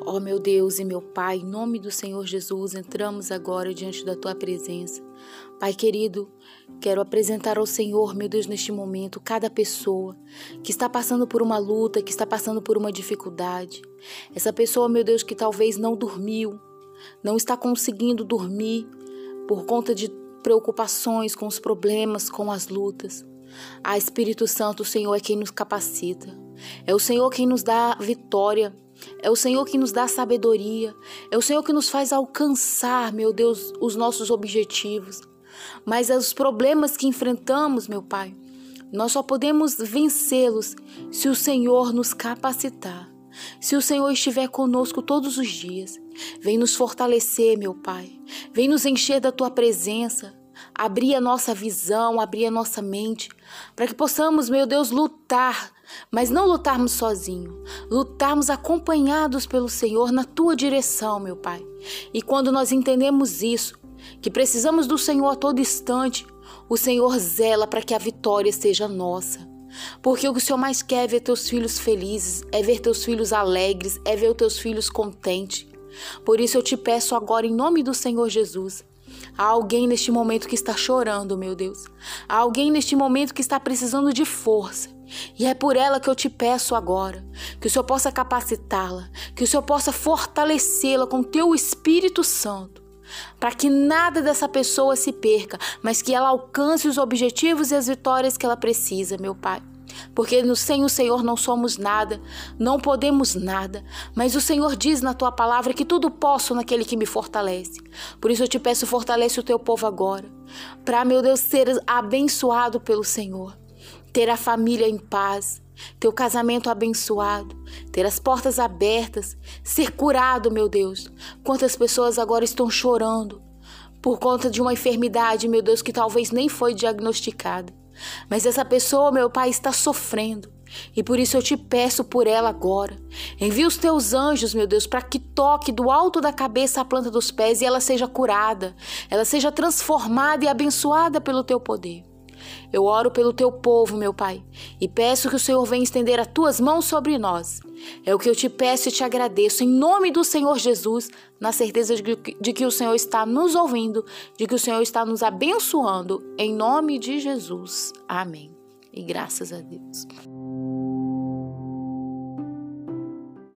Ó oh, meu Deus e meu Pai, em nome do Senhor Jesus, entramos agora diante da tua presença. Pai querido, quero apresentar ao Senhor, meu Deus, neste momento, cada pessoa que está passando por uma luta, que está passando por uma dificuldade. Essa pessoa, meu Deus, que talvez não dormiu, não está conseguindo dormir por conta de preocupações com os problemas, com as lutas. Ah, Espírito Santo, o Senhor é quem nos capacita. É o Senhor quem nos dá vitória. É o Senhor que nos dá sabedoria. É o Senhor que nos faz alcançar, meu Deus, os nossos objetivos. Mas os problemas que enfrentamos, meu Pai, nós só podemos vencê-los se o Senhor nos capacitar. Se o Senhor estiver conosco todos os dias, vem nos fortalecer, meu Pai. Vem nos encher da tua presença abrir a nossa visão, abrir a nossa mente, para que possamos, meu Deus, lutar, mas não lutarmos sozinhos, lutarmos acompanhados pelo Senhor na tua direção, meu Pai. E quando nós entendemos isso, que precisamos do Senhor a todo instante, o Senhor zela para que a vitória seja nossa. Porque o que o Senhor mais quer é ver teus filhos felizes, é ver teus filhos alegres, é ver teus filhos contentes. Por isso eu te peço agora, em nome do Senhor Jesus, Há alguém neste momento que está chorando, meu Deus. Há alguém neste momento que está precisando de força. E é por ela que eu te peço agora, que o Senhor possa capacitá-la, que o Senhor possa fortalecê-la com teu Espírito Santo, para que nada dessa pessoa se perca, mas que ela alcance os objetivos e as vitórias que ela precisa, meu Pai porque sem o Senhor não somos nada, não podemos nada, mas o Senhor diz na tua palavra que tudo posso naquele que me fortalece. Por isso eu te peço, fortalece o teu povo agora, para, meu Deus, ser abençoado pelo Senhor, ter a família em paz, ter o casamento abençoado, ter as portas abertas, ser curado, meu Deus. Quantas pessoas agora estão chorando por conta de uma enfermidade, meu Deus, que talvez nem foi diagnosticada. Mas essa pessoa, meu Pai, está sofrendo. E por isso eu te peço por ela agora. Envia os teus anjos, meu Deus, para que toque do alto da cabeça à planta dos pés e ela seja curada, ela seja transformada e abençoada pelo teu poder. Eu oro pelo teu povo, meu Pai, e peço que o Senhor venha estender as tuas mãos sobre nós. É o que eu te peço e te agradeço, em nome do Senhor Jesus, na certeza de que, o Senhor está nos ouvindo, de que o Senhor está nos abençoando, em nome de Jesus. Amém. E graças a Deus.